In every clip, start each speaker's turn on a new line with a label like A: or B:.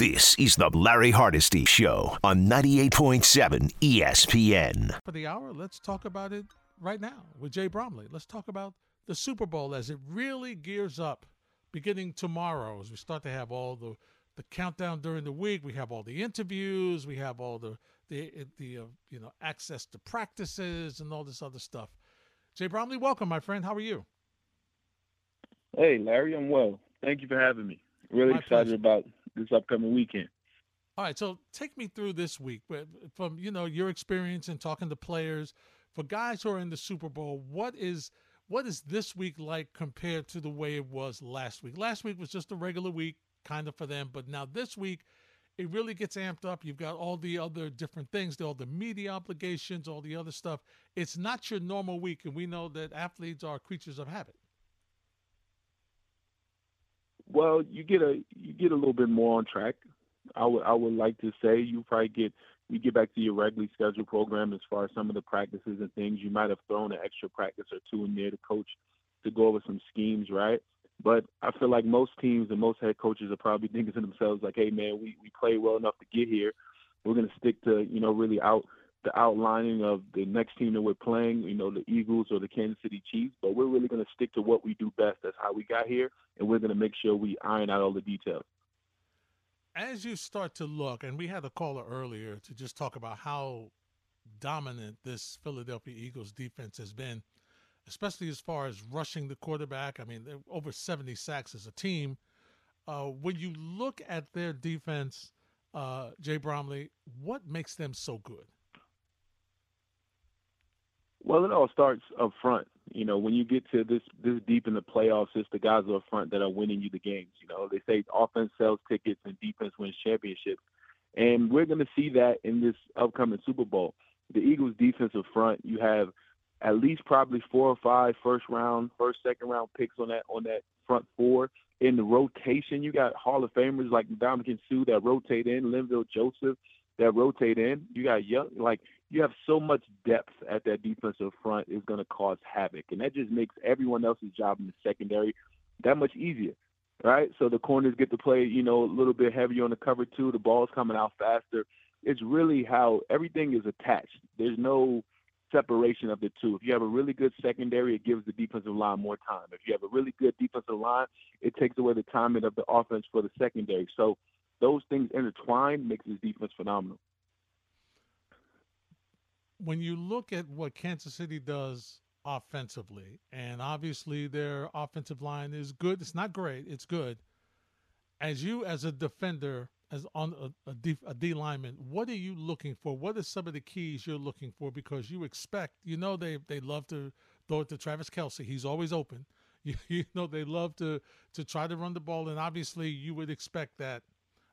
A: This is the Larry Hardesty Show on 98.7 ESPN.
B: For the hour, let's talk about it right now with Jay Bromley. Let's talk about the Super Bowl as it really gears up beginning tomorrow as we start to have all the the countdown during the week. We have all the interviews. We have all the the the uh, you know access to practices and all this other stuff. Jay Bromley, welcome, my friend. How are you?
C: Hey, Larry, I'm well. Thank you for having me. Really
B: My
C: excited
B: pleasure.
C: about this upcoming weekend.
B: All right, so take me through this week, from you know your experience in talking to players, for guys who are in the Super Bowl, what is what is this week like compared to the way it was last week? Last week was just a regular week, kind of for them, but now this week, it really gets amped up. You've got all the other different things, all the media obligations, all the other stuff. It's not your normal week, and we know that athletes are creatures of habit.
C: Well, you get a you get a little bit more on track. I would I would like to say you probably get you get back to your regularly scheduled program as far as some of the practices and things. You might have thrown an extra practice or two in there to coach to go over some schemes, right? But I feel like most teams and most head coaches are probably thinking to themselves like, "Hey, man, we we played well enough to get here. We're going to stick to you know really out the outlining of the next team that we're playing, you know, the Eagles or the Kansas City Chiefs, but we're really going to stick to what we do best. That's how we got here, and we're going to make sure we iron out all the details.
B: as you start to look, and we had a caller earlier to just talk about how dominant this Philadelphia Eagles defense has been, especially as far as rushing the quarterback. I mean, over 70 sacks as a team. Uh, when you look at their defense, uh, Jay Bromley, what makes them so good?
C: Well, it all starts up front. You know, when you get to this this deep in the playoffs, it's the guys up front that are winning you the games. You know, they say offense sells tickets and defense wins championships, and we're going to see that in this upcoming Super Bowl. The Eagles' defensive front, you have at least probably four or five first round, first second round picks on that on that front four. In the rotation, you got Hall of Famers like Ndamukong Suh that rotate in, Linval Joseph that rotate in. You got young like you have so much depth at that defensive front is going to cause havoc, and that just makes everyone else's job in the secondary that much easier, right? So the corners get to play, you know, a little bit heavier on the cover two. The ball's coming out faster. It's really how everything is attached. There's no separation of the two. If you have a really good secondary, it gives the defensive line more time. If you have a really good defensive line, it takes away the timing of the offense for the secondary. So those things intertwined makes this defense phenomenal.
B: When you look at what Kansas City does offensively, and obviously their offensive line is good. It's not great. It's good. As you, as a defender, as on a, a, D, a D lineman, what are you looking for? What are some of the keys you're looking for? Because you expect, you know, they they love to throw it to Travis Kelce. He's always open. You, you know, they love to to try to run the ball, and obviously you would expect that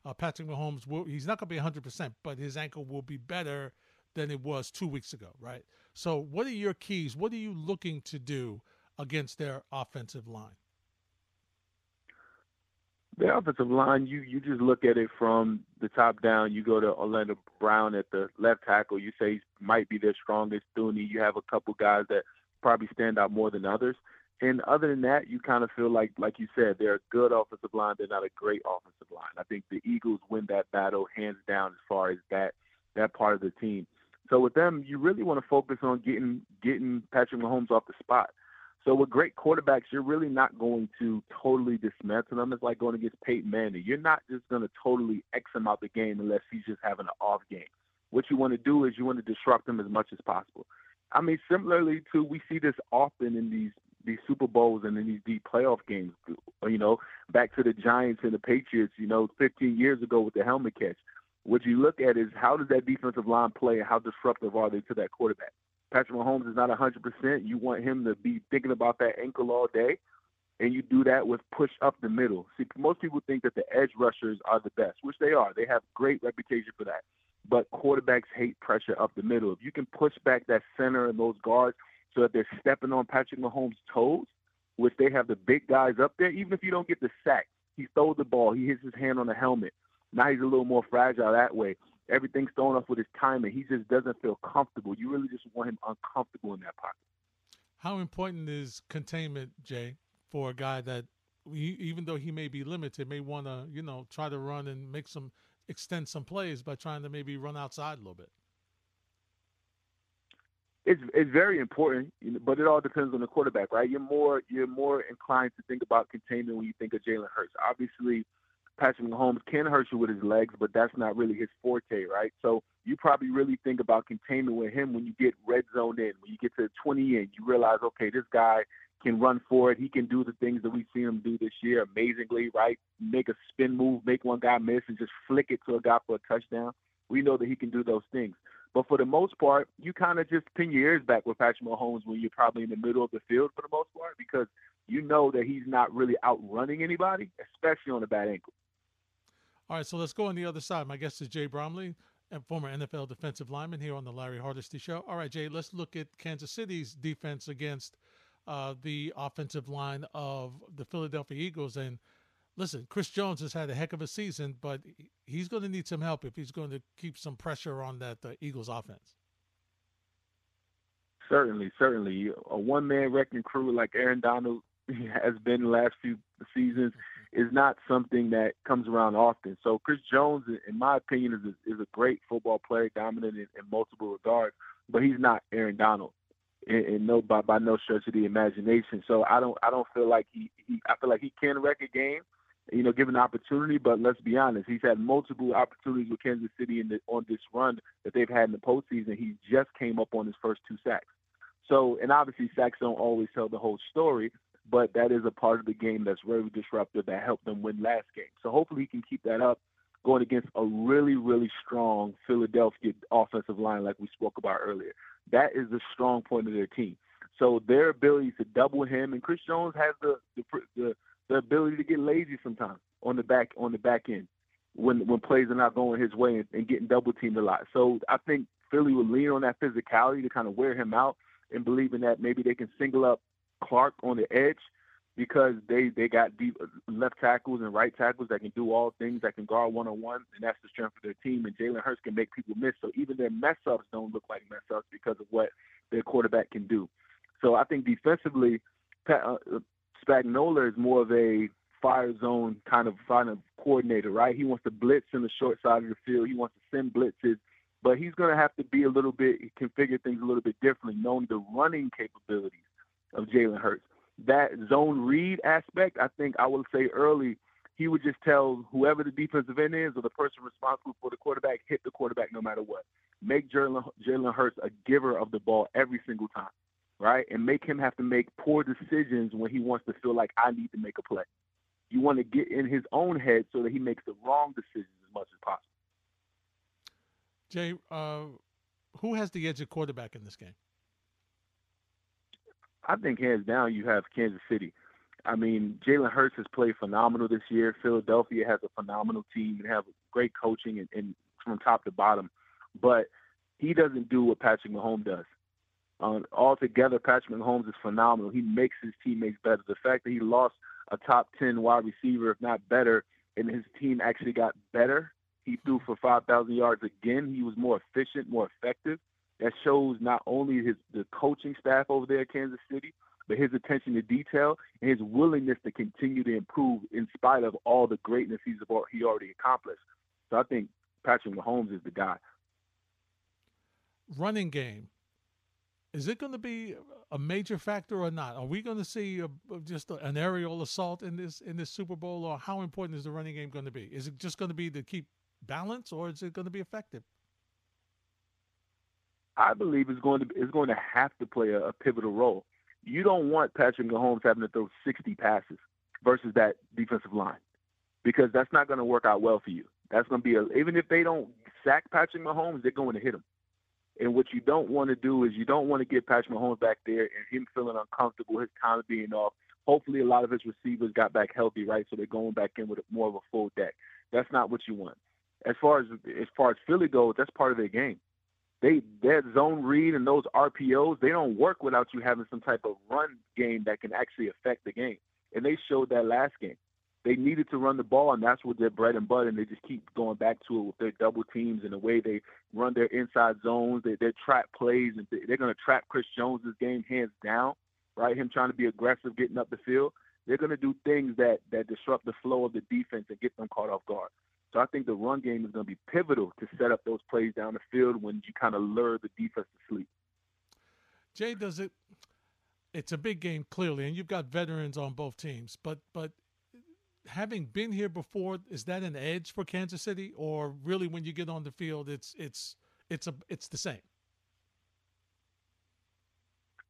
B: uh, Patrick Mahomes will. He's not going to be 100, percent but his ankle will be better than it was two weeks ago, right? So, what are your keys? What are you looking to do against their offensive line?
C: The offensive line, you you just look at it from the top down. You go to Orlando Brown at the left tackle. You say he might be their strongest. Thuney. You have a couple guys that probably stand out more than others. And other than that, you kind of feel like, like you said, they're a good offensive line. They're not a great offensive line. I think the Eagles win that battle hands down as far as that that part of the team. So with them, you really want to focus on getting getting Patrick Mahomes off the spot. So with great quarterbacks, you're really not going to totally dismantle them. It's like going against Peyton Manning. You're not just going to totally X him out the game unless he's just having an off game. What you want to do is you want to disrupt him as much as possible. I mean, similarly to we see this often in these these Super Bowls and in these deep playoff games. You know, back to the Giants and the Patriots. You know, 15 years ago with the helmet catch. What you look at is how does that defensive line play and how disruptive are they to that quarterback? Patrick Mahomes is not 100%. You want him to be thinking about that ankle all day, and you do that with push up the middle. See, most people think that the edge rushers are the best, which they are. They have great reputation for that. But quarterbacks hate pressure up the middle. If you can push back that center and those guards so that they're stepping on Patrick Mahomes' toes, which they have the big guys up there, even if you don't get the sack, he throws the ball, he hits his hand on the helmet. Now he's a little more fragile that way. Everything's thrown off with his timing. He just doesn't feel comfortable. You really just want him uncomfortable in that pocket.
B: How important is containment, Jay, for a guy that he, even though he may be limited, may want to you know try to run and make some extend some plays by trying to maybe run outside a little bit.
C: It's it's very important, but it all depends on the quarterback, right? You're more you're more inclined to think about containment when you think of Jalen Hurts. Obviously, Patrick Mahomes can hurt you with his legs, but that's not really his forte, right? So you probably really think about containment with him when you get red zone in, when you get to 20 in, you realize, okay, this guy can run for it. He can do the things that we've seen him do this year amazingly, right? Make a spin move, make one guy miss, and just flick it to a guy for a touchdown. We know that he can do those things. But for the most part, you kind of just pin your ears back with Patrick Mahomes when you're probably in the middle of the field for the most part because you know that he's not really outrunning anybody, especially on a bad ankle.
B: All right, so let's go on the other side. My guest is Jay Bromley, and former NFL defensive lineman here on the Larry Hardesty Show. All right, Jay, let's look at Kansas City's defense against uh, the offensive line of the Philadelphia Eagles. And listen, Chris Jones has had a heck of a season, but he's going to need some help if he's going to keep some pressure on that uh, Eagles offense.
C: Certainly, certainly. A one man wrecking crew like Aaron Donald has been the last few seasons is not something that comes around often. So Chris Jones, in my opinion, is a, is a great football player, dominant in, in multiple regards, but he's not Aaron Donald, and, no by by no stretch of the imagination. So I don't I don't feel like he, he I feel like he can wreck a game, you know, given the opportunity. But let's be honest, he's had multiple opportunities with Kansas City in the, on this run that they've had in the postseason. He just came up on his first two sacks. So, and obviously sacks don't always tell the whole story, but that is a part of the game that's very disruptive that helped them win last game. So hopefully he can keep that up going against a really, really strong Philadelphia offensive line like we spoke about earlier. That is the strong point of their team. So their ability to double him and Chris Jones has the the, the, the ability to get lazy sometimes on the back on the back end when when plays are not going his way and, and getting double teamed a lot. So I think Philly will lean on that physicality to kind of wear him out and believing that maybe they can single up Clark on the edge because they they got deep left tackles and right tackles that can do all things that can guard one on one, and that's the strength of their team. And Jalen Hurts can make people miss, so even their mess ups don't look like mess ups because of what their quarterback can do. So I think defensively, Pat, uh, Spagnuolo is more of a fire zone kind of kind of coordinator, right? He wants to blitz in the short side of the field. He wants to send blitzes, but he's going to have to be a little bit configure things a little bit differently, knowing the running capabilities of Jalen Hurts. That zone read aspect, I think I will say early, he would just tell whoever the defensive end is or the person responsible for the quarterback, hit the quarterback no matter what. Make Jalen, Jalen Hurts a giver of the ball every single time, right? And make him have to make poor decisions when he wants to feel like I need to make a play. You want to get in his own head so that he makes the wrong decisions as much as possible.
B: Jay, uh, who has the edge of quarterback in this game?
C: I think hands down you have Kansas City. I mean, Jalen Hurts has played phenomenal this year. Philadelphia has a phenomenal team and have great coaching and, and from top to bottom, but he doesn't do what Patrick Mahomes does. Uh, altogether, Patrick Mahomes is phenomenal. He makes his teammates better. The fact that he lost a top 10 wide receiver, if not better, and his team actually got better. He threw for 5,000 yards again. He was more efficient, more effective that shows not only his the coaching staff over there at Kansas City, but his attention to detail and his willingness to continue to improve in spite of all the greatness he's he already accomplished. So I think Patrick Mahomes is the guy.
B: Running game. Is it going to be a major factor or not? Are we going to see a, just a, an aerial assault in this in this Super Bowl, or how important is the running game going to be? Is it just going to be to keep balance, or is it going to be effective?
C: I believe is going to is going to have to play a, a pivotal role. You don't want Patrick Mahomes having to throw 60 passes versus that defensive line because that's not going to work out well for you. That's going to be a, even if they don't sack Patrick Mahomes, they're going to hit him. And what you don't want to do is you don't want to get Patrick Mahomes back there and him feeling uncomfortable, his time being off. Hopefully, a lot of his receivers got back healthy, right? So they're going back in with more of a full deck. That's not what you want. As far as as far as Philly goes, that's part of their game they that zone read and those RPOs, they don't work without you having some type of run game that can actually affect the game. And they showed that last game. They needed to run the ball, and that's what their bread and butter. And they just keep going back to it with their double teams and the way they run their inside zones. They, their trap plays, and they're going to trap Chris Jones' game hands down, right? Him trying to be aggressive, getting up the field. They're going to do things that that disrupt the flow of the defense and get them caught off guard. So I think the run game is going to be pivotal to set up those plays down the field when you kind of lure the defense to sleep.
B: Jay, does it? It's a big game clearly, and you've got veterans on both teams. But but having been here before, is that an edge for Kansas City, or really when you get on the field, it's it's it's a it's the same?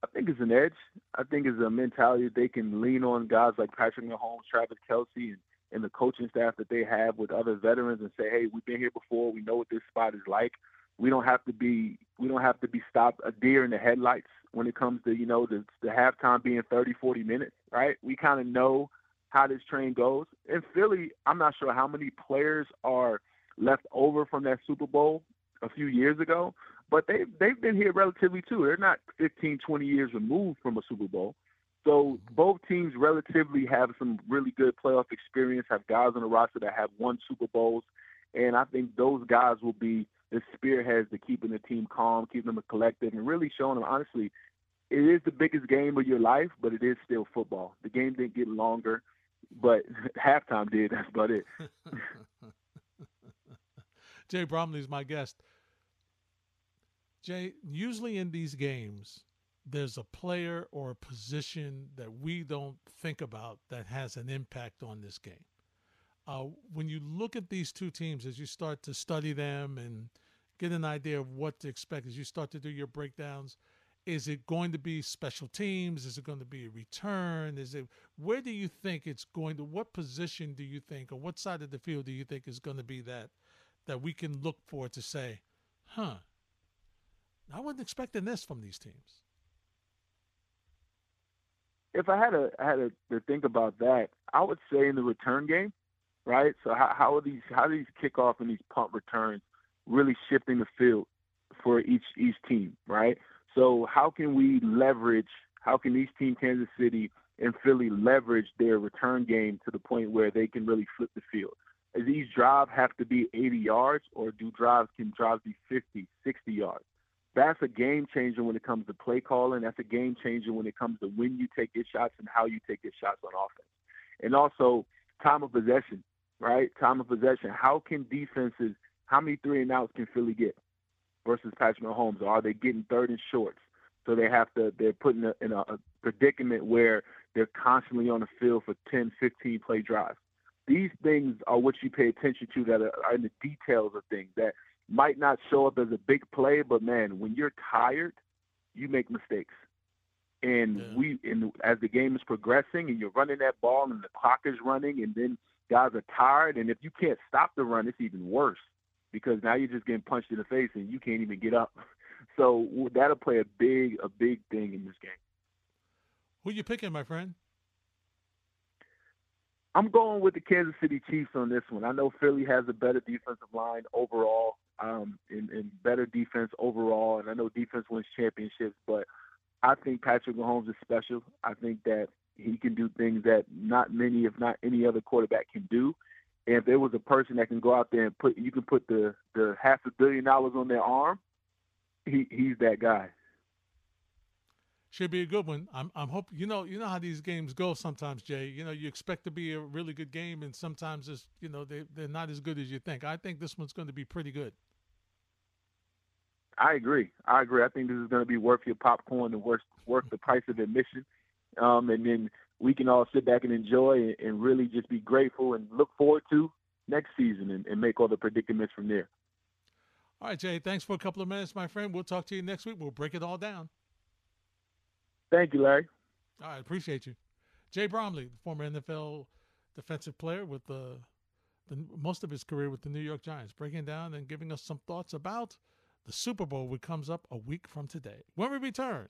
C: I think it's an edge. I think it's a mentality they can lean on guys like Patrick Mahomes, Travis Kelce, and, and the coaching staff that they have with other veterans, and say, "Hey, we've been here before. We know what this spot is like. We don't have to be we don't have to be stopped a deer in the headlights when it comes to you know the, the halftime being 30, 40 minutes. Right? We kind of know how this train goes. In Philly, I'm not sure how many players are left over from that Super Bowl a few years ago, but they they've been here relatively too. They're not 15, 20 years removed from a Super Bowl. So both teams relatively have some really good playoff experience, have guys on the roster that have won Super Bowls, and I think those guys will be the spearheads to keeping the team calm, keeping them collected, and really showing them honestly, it is the biggest game of your life, but it is still football. The game didn't get longer, but halftime did. That's about it.
B: Jay Bromley is my guest. Jay, usually in these games, there's a player or a position that we don't think about that has an impact on this game. Uh, when you look at these two teams, as you start to study them and get an idea of what to expect, as you start to do your breakdowns, is it going to be special teams? Is it going to be a return? Is it where do you think it's going to? What position do you think, or what side of the field do you think is going to be that that we can look for to say, huh? I wasn't expecting this from these teams.
C: If I had to, had to, to think about that, I would say in the return game, right? So how, how are these how are these kickoff and these punt returns really shifting the field for each each team, right? So how can we leverage? How can these team, Kansas City and Philly, leverage their return game to the point where they can really flip the field? Does these drives have to be 80 yards, or do drives can drives be 50, 60 yards? That's a game changer when it comes to play calling. That's a game changer when it comes to when you take your shots and how you take your shots on offense. And also time of possession, right? Time of possession. How can defenses, how many three and outs can Philly get versus Patrick Mahomes? Or are they getting third and shorts? So they have to, they're put in a, in a predicament where they're constantly on the field for 10, 15 play drives. These things are what you pay attention to that are in the details of things that might not show up as a big play, but man, when you're tired, you make mistakes. And yeah. we, and as the game is progressing, and you're running that ball, and the clock is running, and then guys are tired, and if you can't stop the run, it's even worse because now you're just getting punched in the face and you can't even get up. So that'll play a big, a big thing in this game.
B: Who you picking, my friend?
C: I'm going with the Kansas City Chiefs on this one. I know Philly has a better defensive line overall um, and, and better defense overall. And I know defense wins championships, but I think Patrick Mahomes is special. I think that he can do things that not many, if not any other quarterback can do. And if there was a person that can go out there and put, you can put the the half a billion dollars on their arm. He he's that guy.
B: Should be a good one. I'm I'm hoping you know you know how these games go sometimes, Jay. You know you expect to be a really good game, and sometimes it's you know they they're not as good as you think. I think this one's going to be pretty good.
C: I agree. I agree. I think this is going to be worth your popcorn and worth worth the price of admission. Um, and then we can all sit back and enjoy and, really just be grateful and look forward to next season and, and, make all the predicaments from there.
B: All right, Jay. Thanks for a couple of minutes, my friend. We'll talk to you next week. We'll break it all down.
C: Thank you, Larry.
B: All right, appreciate you, Jay Bromley, the former NFL defensive player with the, the most of his career with the New York Giants, breaking down and giving us some thoughts about the Super Bowl, which comes up a week from today. When we return,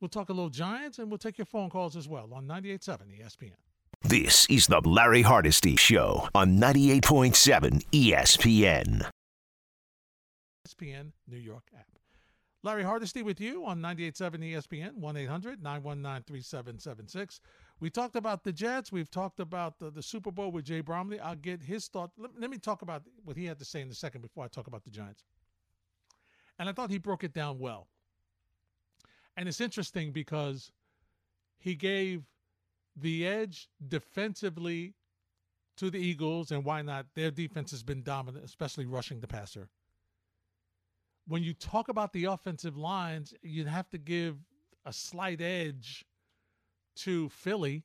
B: we'll talk a little Giants and we'll take your phone calls as well on 98.7 ESPN.
A: This is the Larry Hardesty Show on 98.7 ESPN.
B: ESPN New York app. Larry Hardesty with you on 98.7 ESPN, 1 800 919 3776. We talked about the Jets. We've talked about the, the, Super Bowl with Jay Bromley. I'll get his thought. Let, let me talk about what he had to say in a second before I talk about the Giants. And I thought he broke it down well. And it's interesting because he gave the edge defensively to the Eagles, and why not? Their defense has been dominant, especially rushing the passer. When you talk about the offensive lines, you'd have to give a slight edge to Philly.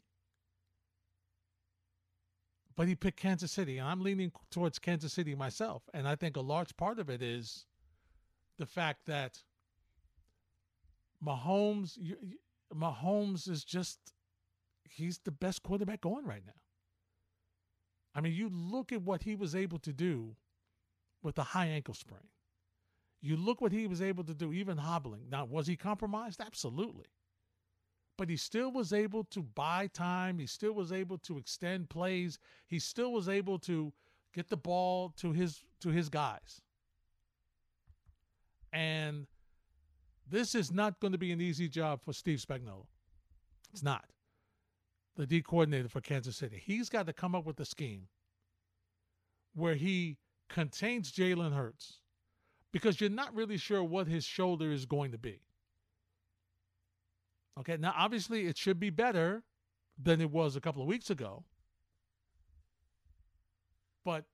B: But he picked Kansas City, and I'm leaning towards Kansas City myself. And I think a large part of it is the fact that Mahomes, Mahomes is just, he's the best quarterback going right now. I mean, you look at what he was able to do with a high ankle sprain. You look what he was able to do, even hobbling. Now, was he compromised? Absolutely. But he still was able to buy time. He still was able to extend plays. He still was able to get the ball to his to his guys. And this is not going to be an easy job for Steve Spagnuolo. It's not. The D coordinator for Kansas City. He's got to come up with a scheme where he contains Jalen Hurts because you're not really sure what his shoulder is going to be. Okay, now obviously it should be better than it was a couple of weeks ago. But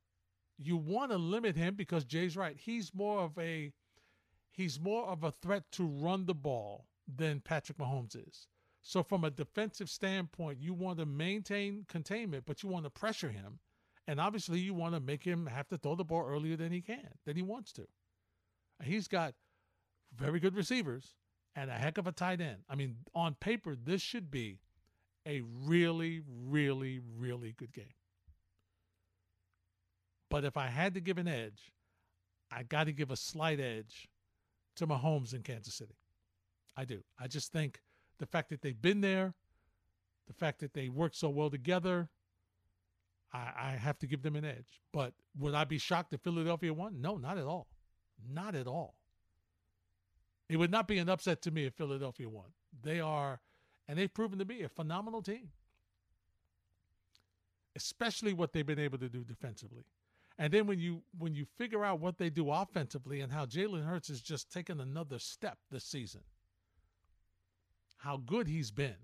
B: you want to limit him because Jay's right. He's more of a he's more of a threat to run the ball than Patrick Mahomes is. So from a defensive standpoint, you want to maintain containment, but you want to pressure him. And obviously you want to make him have to throw the ball earlier than he can, than he wants to. He's got very good receivers and a heck of a tight end. I mean, on paper, this should be a really, really, really good game. But if I had to give an edge, I got to give a slight edge to Mahomes in Kansas City. I do. I just think the fact that they've been there, the fact that they work so well together, I, I have to give them an edge. But would I be shocked if Philadelphia won? No, not at all. Not at all. It would not be an upset to me if Philadelphia won. They are, and they've proven to be a phenomenal team, especially what they've been able to do defensively. And then when you when you figure out what they do offensively and how Jalen Hurts has just taken another step this season, how good he's been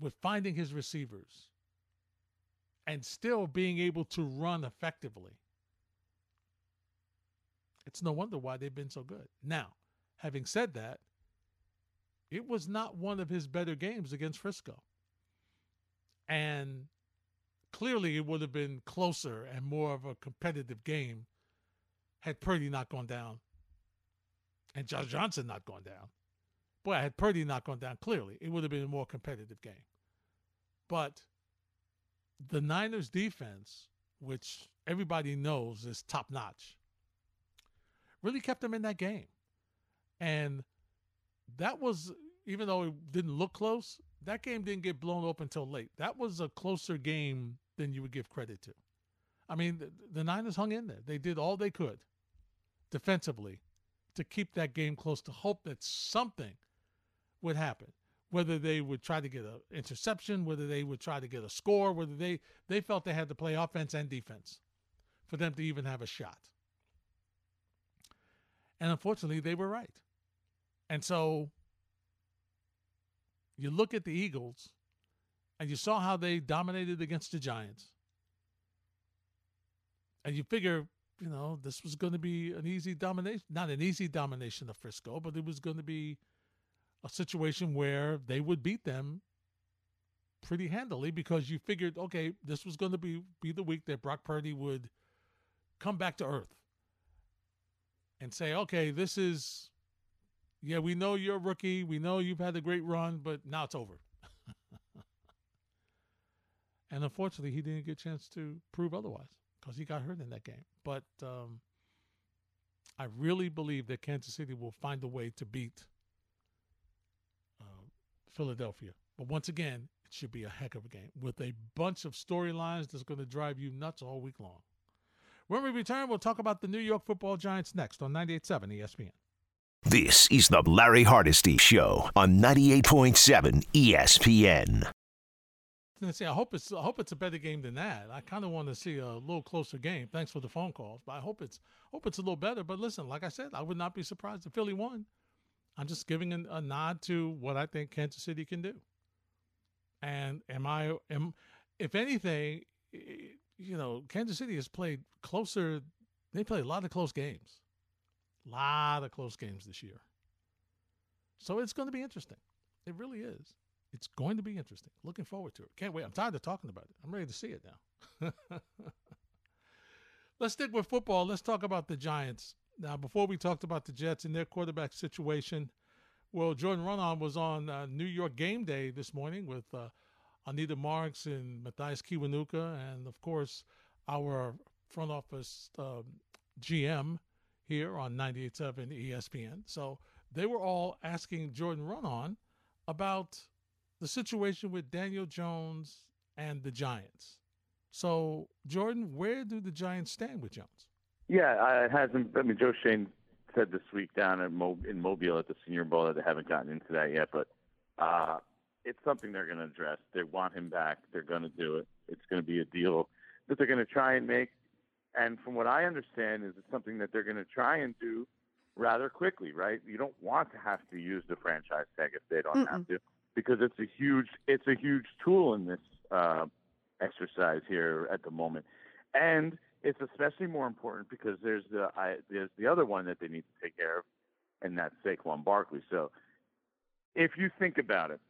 B: with finding his receivers and still being able to run effectively. It's no wonder why they've been so good. Now, having said that, it was not one of his better games against Frisco. And clearly it would have been closer and more of a competitive game had Purdy not gone down and Josh Johnson not gone down. Boy, had Purdy not gone down, clearly it would have been a more competitive game. But the Niners defense, which everybody knows is top notch, really kept them in that game. And that was, even though it didn't look close, that game didn't get blown up until late. That was a closer game than you would give credit to. I mean, the, the Niners hung in there. They did all they could defensively to keep that game close to hope that something would happen. Whether they would try to get an interception, whether they would try to get a score, whether they, they felt they had to play offense and defense for them to even have a shot. And unfortunately, they were right. And so you look at the Eagles and you saw how they dominated against the Giants. And you figure, you know, this was going to be an easy domination, not an easy domination of Frisco, but it was going to be a situation where they would beat them pretty handily because you figured, okay, this was going to be be the week that Brock Purdy would come back to earth and say, okay, this is, yeah, we know you're a rookie. We know you've had a great run, but now it's over. And unfortunately, he didn't get a chance to prove otherwise because he got hurt in that game. But um, I really believe that Kansas City will find a way to beat uh, Philadelphia. But once again, it should be a heck of a game with a bunch of storylines that's going to drive you nuts all week long. When we return, we'll talk about the New York football giants next on 98.7 ESPN.
A: This is the Larry Hardesty Show on 98.7 ESPN.
B: See, I hope it's I hope it's a better game than that. I kind of want to see a little closer game. Thanks for the phone calls, but I hope it's hope it's a little better. But listen, like I said, I would not be surprised if Philly won. I'm just giving a, a nod to what I think Kansas City can do. And am I am if anything, you know, Kansas City has played closer. They play a lot of close games, a lot of close games this year. So it's going to be interesting. It really is. It's going to be interesting. Looking forward to it. Can't wait. I'm tired of talking about it. I'm ready to see it now. Let's stick with football. Let's talk about the Giants. Now, before we talked about the Jets and their quarterback situation, well, Jordan Raanan was on uh, New York game day this morning with uh, Anita Marks and Mathias Kiwanuka, and of course, our front office um, GM here on 98.7 ESPN. So they were all asking Jordan Raanan about the situation with Daniel Jones and the Giants. So, Jordan, where do the Giants stand with Jones?
D: Yeah, it hasn't. I mean, Joe Schoen said this week down in, Mo, in Mobile at the Senior Bowl that they haven't gotten into that yet, but uh, it's something they're going to address. They want him back. They're going to do it. It's going to be a deal that they're going to try and make. And from what I understand, is it's something that they're going to try and do rather quickly. Right? You don't want to have to use the franchise tag if they don't Mm-mm. have to, because it's a huge it's a huge tool in this uh, exercise here at the moment. And it's especially more important because there's the I, there's the other one that they need to take care of, and that's Saquon Barkley. So if you think about it,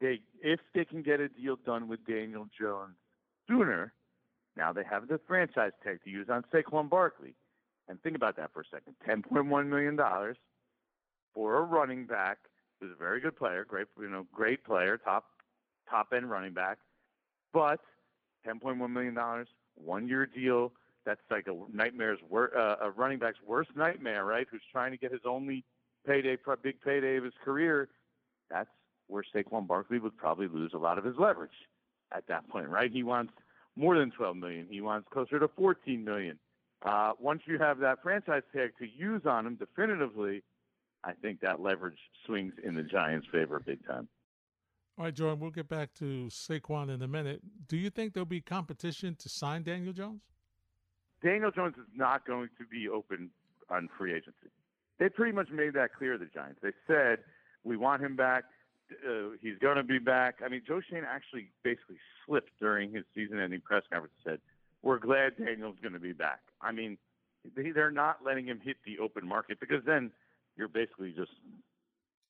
D: they if they can get a deal done with Daniel Jones sooner, now they have the franchise tag to use on Saquon Barkley. And think about that for a second. Ten point one million dollars for a running back who's a very good player, great you know, great player, top top end running back. But ten point one million dollars one year deal. That's like a nightmare's wor- uh, a running back's worst nightmare, right? Who's trying to get his only payday, big payday of his career. That's where Saquon Barkley would probably lose a lot of his leverage at that point, right? He wants more than 12 million. He wants closer to 14 million. Uh, once you have that franchise tag to use on him definitively, I think that leverage swings in the Giants' favor big time.
B: All right, Jordan, we'll get back to Saquon in a minute. Do you think there'll be competition to sign Daniel Jones?
D: Daniel Jones is not going to be open on free agency. They pretty much made that clear, the Giants. They said, we want him back. Uh, he's going to be back. I mean, Joe Schoen actually basically slipped during his season ending press conference and said, we're glad Daniel's going to be back. I mean, they're not letting him hit the open market because then you're basically just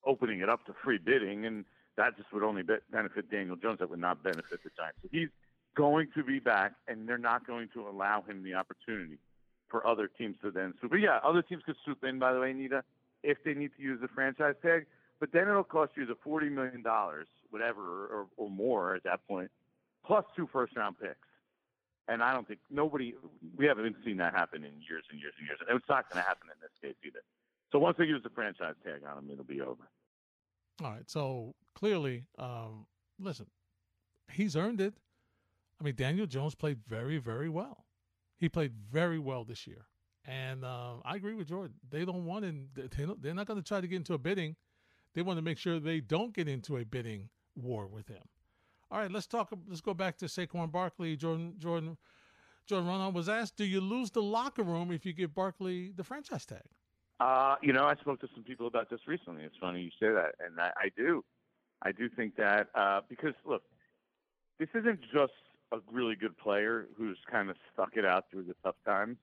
D: opening it up to free bidding. And that just would only benefit Daniel Jones. That would not benefit the Giants. So he's going to be back, and they're not going to allow him the opportunity for other teams to then swoop. But yeah, other teams could swoop in, by the way, Nita, if they need to use the franchise tag. But then it'll cost you the $40 million, whatever, or, or more at that point, plus two first round picks. And I don't think nobody, we haven't seen that happen in years and years and years. And it's not going to happen in this case either. So once they use the franchise tag on him, it'll be over.
B: All right. So clearly, um, listen, he's earned it. I mean, Daniel Jones played very, very well. He played very well this year. And uh, I agree with Jordan. They don't want him. They're not going to try to get into a bidding. They want to make sure they don't get into a bidding war with him. All right, let's talk. Let's go back to Saquon Barkley. Jordan Jordan Jordan Raanan was asked, "Do you lose the locker room if you give Barkley the franchise tag?"
D: Uh, you know, I spoke to some people about this recently. It's funny you say that, and I, I do. I do think that uh, because look, this isn't just a really good player who's kind of stuck it out through the tough times.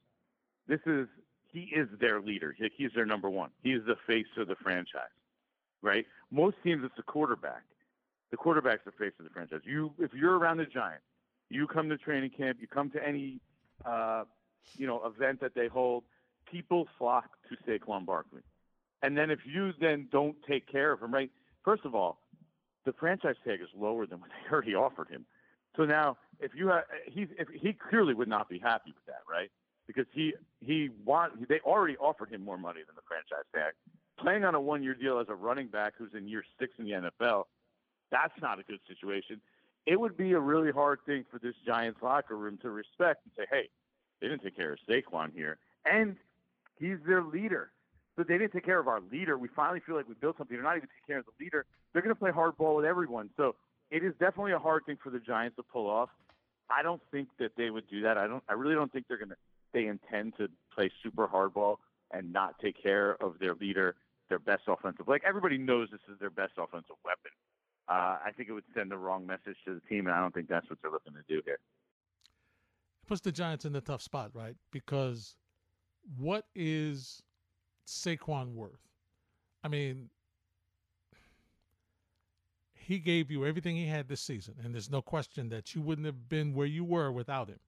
D: This is he is their leader. He, he's their number one. He is the face of the franchise, right? Most teams, it's the quarterback. The quarterback's the face of the franchise. You, if you're around the Giants, you come to training camp, you come to any, uh, you know, event that they hold people flock to Saquon Barkley. And then if you then don't take care of him, right? First of all, the franchise tag is lower than what they already offered him. So now, if you have, he's, if he clearly would not be happy with that, right? Because he he want they already offered him more money than the franchise tag. Playing on a one year deal as a running back who's in year six in the NFL, that's not a good situation. It would be a really hard thing for this Giants locker room to respect and say, hey, they didn't take care of Saquon here, and He's their leader. So they didn't take care of our leader. We finally feel like we built something. They're not even taking care of the leader. They're going to play hardball with everyone. So it is definitely a hard thing for the Giants to pull off. I don't think that they would do that. I don't. I really don't think they're going to. They intend to play super hardball and not take care of their leader their best offensive. Like everybody knows, this is their best offensive weapon. Uh, I think it would send the wrong message to the team, and I don't think that's what they're looking to do here.
B: It puts the Giants in a tough spot, right? Because what is Saquon worth? I mean, he gave you everything he had this season, and there's no question that you wouldn't have been where you were without him.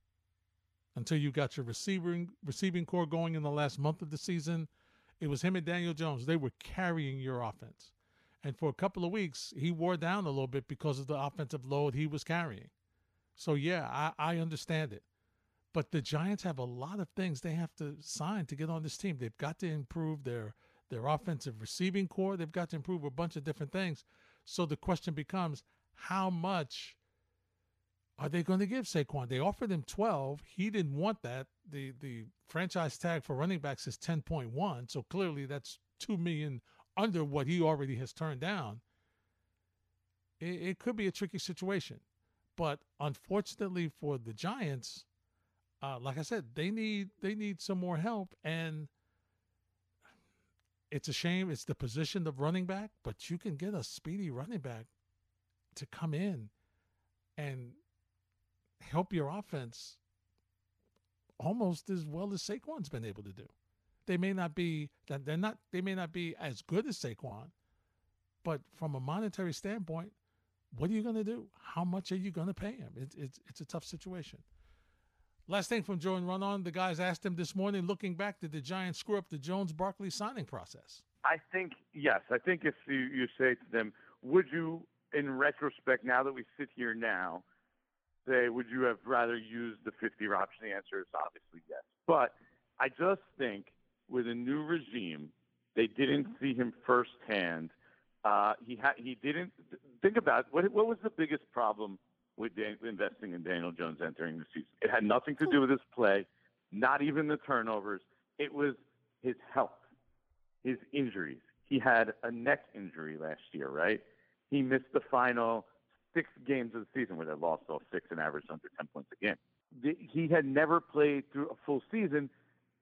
B: Until you got your receiving receiving corps going in the last month of the season, it was him and Daniel Jones. They were carrying your offense. And for a couple of weeks, he wore down a little bit because of the offensive load he was carrying. So, yeah, I, I understand it. But the Giants have a lot of things they have to sign to get on this team. They've got to improve their their offensive receiving corps. They've got to improve a bunch of different things. So the question becomes, how much are they going to give Saquon? They offered him 12. He didn't want that. The the franchise tag for running backs is 10.1. So clearly that's 2 million under what he already has turned down, it, it could be a tricky situation. But unfortunately for the Giants, uh, like I said, they need they need some more help, and it's a shame. It's the position of running back, but you can get a speedy running back to come in and help your offense almost as well as Saquon's been able to do. They may not be that they're not they may not be as good as Saquon, but from a monetary standpoint, what are you going to do? How much are you going to pay him? It, it's it's a tough situation. Last thing from Jordan Raanan, the guys asked him this morning, looking back, did the Giants screw up the Jones Barkley signing process?
D: I think yes. I think if you, you say to them, would you, in retrospect, now that we sit here now, say, would you have rather used the 50 year option? The answer is obviously yes. But I just think with a new regime. They didn't see him firsthand. Uh, he had he didn't think about what what was the biggest problem with Dan, investing in Daniel Jones entering the season. It had nothing to do with his play, not even the turnovers. It was his health, his injuries. He had a neck injury last year, right? He missed the final six games of the season where they lost all six and averaged under 10 points a game. He had never played through a full season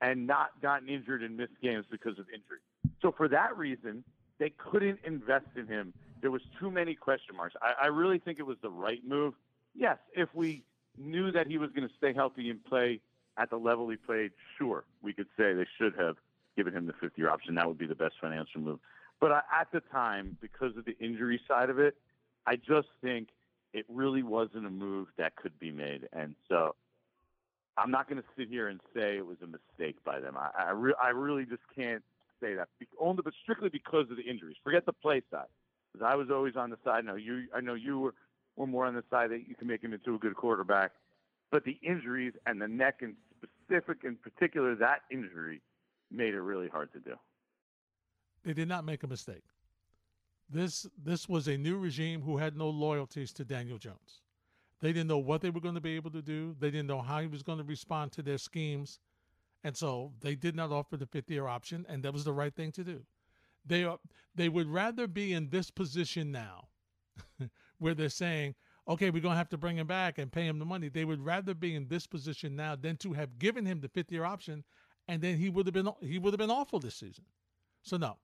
D: and not gotten injured and missed games because of injury. So for that reason, they couldn't invest in him. There was too many question marks. I, I really think it was the right move. Yes, if we knew that he was going to stay healthy and play at the level he played, sure, we could say they should have given him the fifth year option. That would be the best financial move. But at the time, because of the injury side of it, I just think it really wasn't a move that could be made. And so I'm not going to sit here and say it was a mistake by them. I I, re- I really just can't say that Be- only, but strictly because of the injuries. Forget the play side, because I was always on the side. Now you, I know you were were more on the side that you can make him into a good quarterback, but the injuries and the neck and specific, in particular, that injury made it really hard to do.
B: They did not make a mistake. This this was a new regime who had no loyalties to Daniel Jones. They didn't know what they were going to be able to do. They didn't know how he was going to respond to their schemes. And so they did not offer the fifth year option, and that was the right thing to do. They are, they would rather be in this position now where they're saying, okay, we're going to have to bring him back and pay him the money. They would rather be in this position now than to have given him the fifth year option, and then he would have been he would have been awful this season. So no,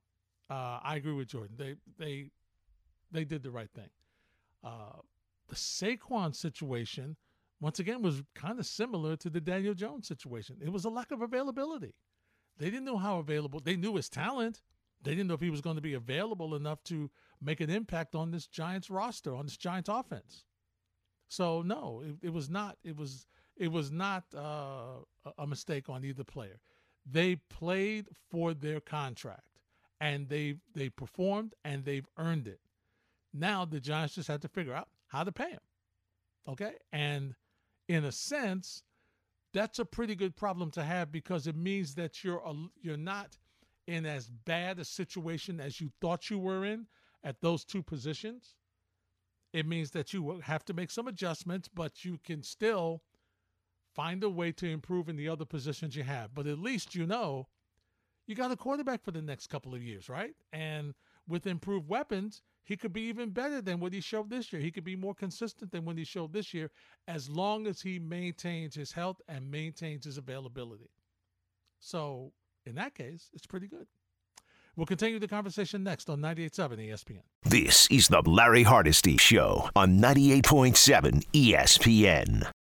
B: uh, I agree with Jordan. They they they did the right thing. Uh, the Saquon situation, once again, was kind of similar to the Daniel Jones situation. It was a lack of availability. They didn't know how available. They knew his talent. They didn't know if he was going to be available enough to make an impact on this Giants roster, on this Giants offense. So no, it, it was not. It was it was not uh, a mistake on either player. They played for their contract, and they they performed, and they've earned it. Now the Giants just have to figure out how to pay him. Okay? And in a sense, that's a pretty good problem to have because it means that you're a, you're not in as bad a situation as you thought you were in at those two positions. It means that you will have to make some adjustments, but you can still find a way to improve in the other positions you have. But at least you know you got a quarterback for the next couple of years, right? And with improved weapons, he could be even better than what he showed this year. He could be more consistent than what he showed this year as long as he maintains his health and maintains his availability. So, in that case, it's pretty good. We'll continue the conversation next on 98.7 ESPN.
A: This is the Larry Hardesty Show on 98.7 ESPN.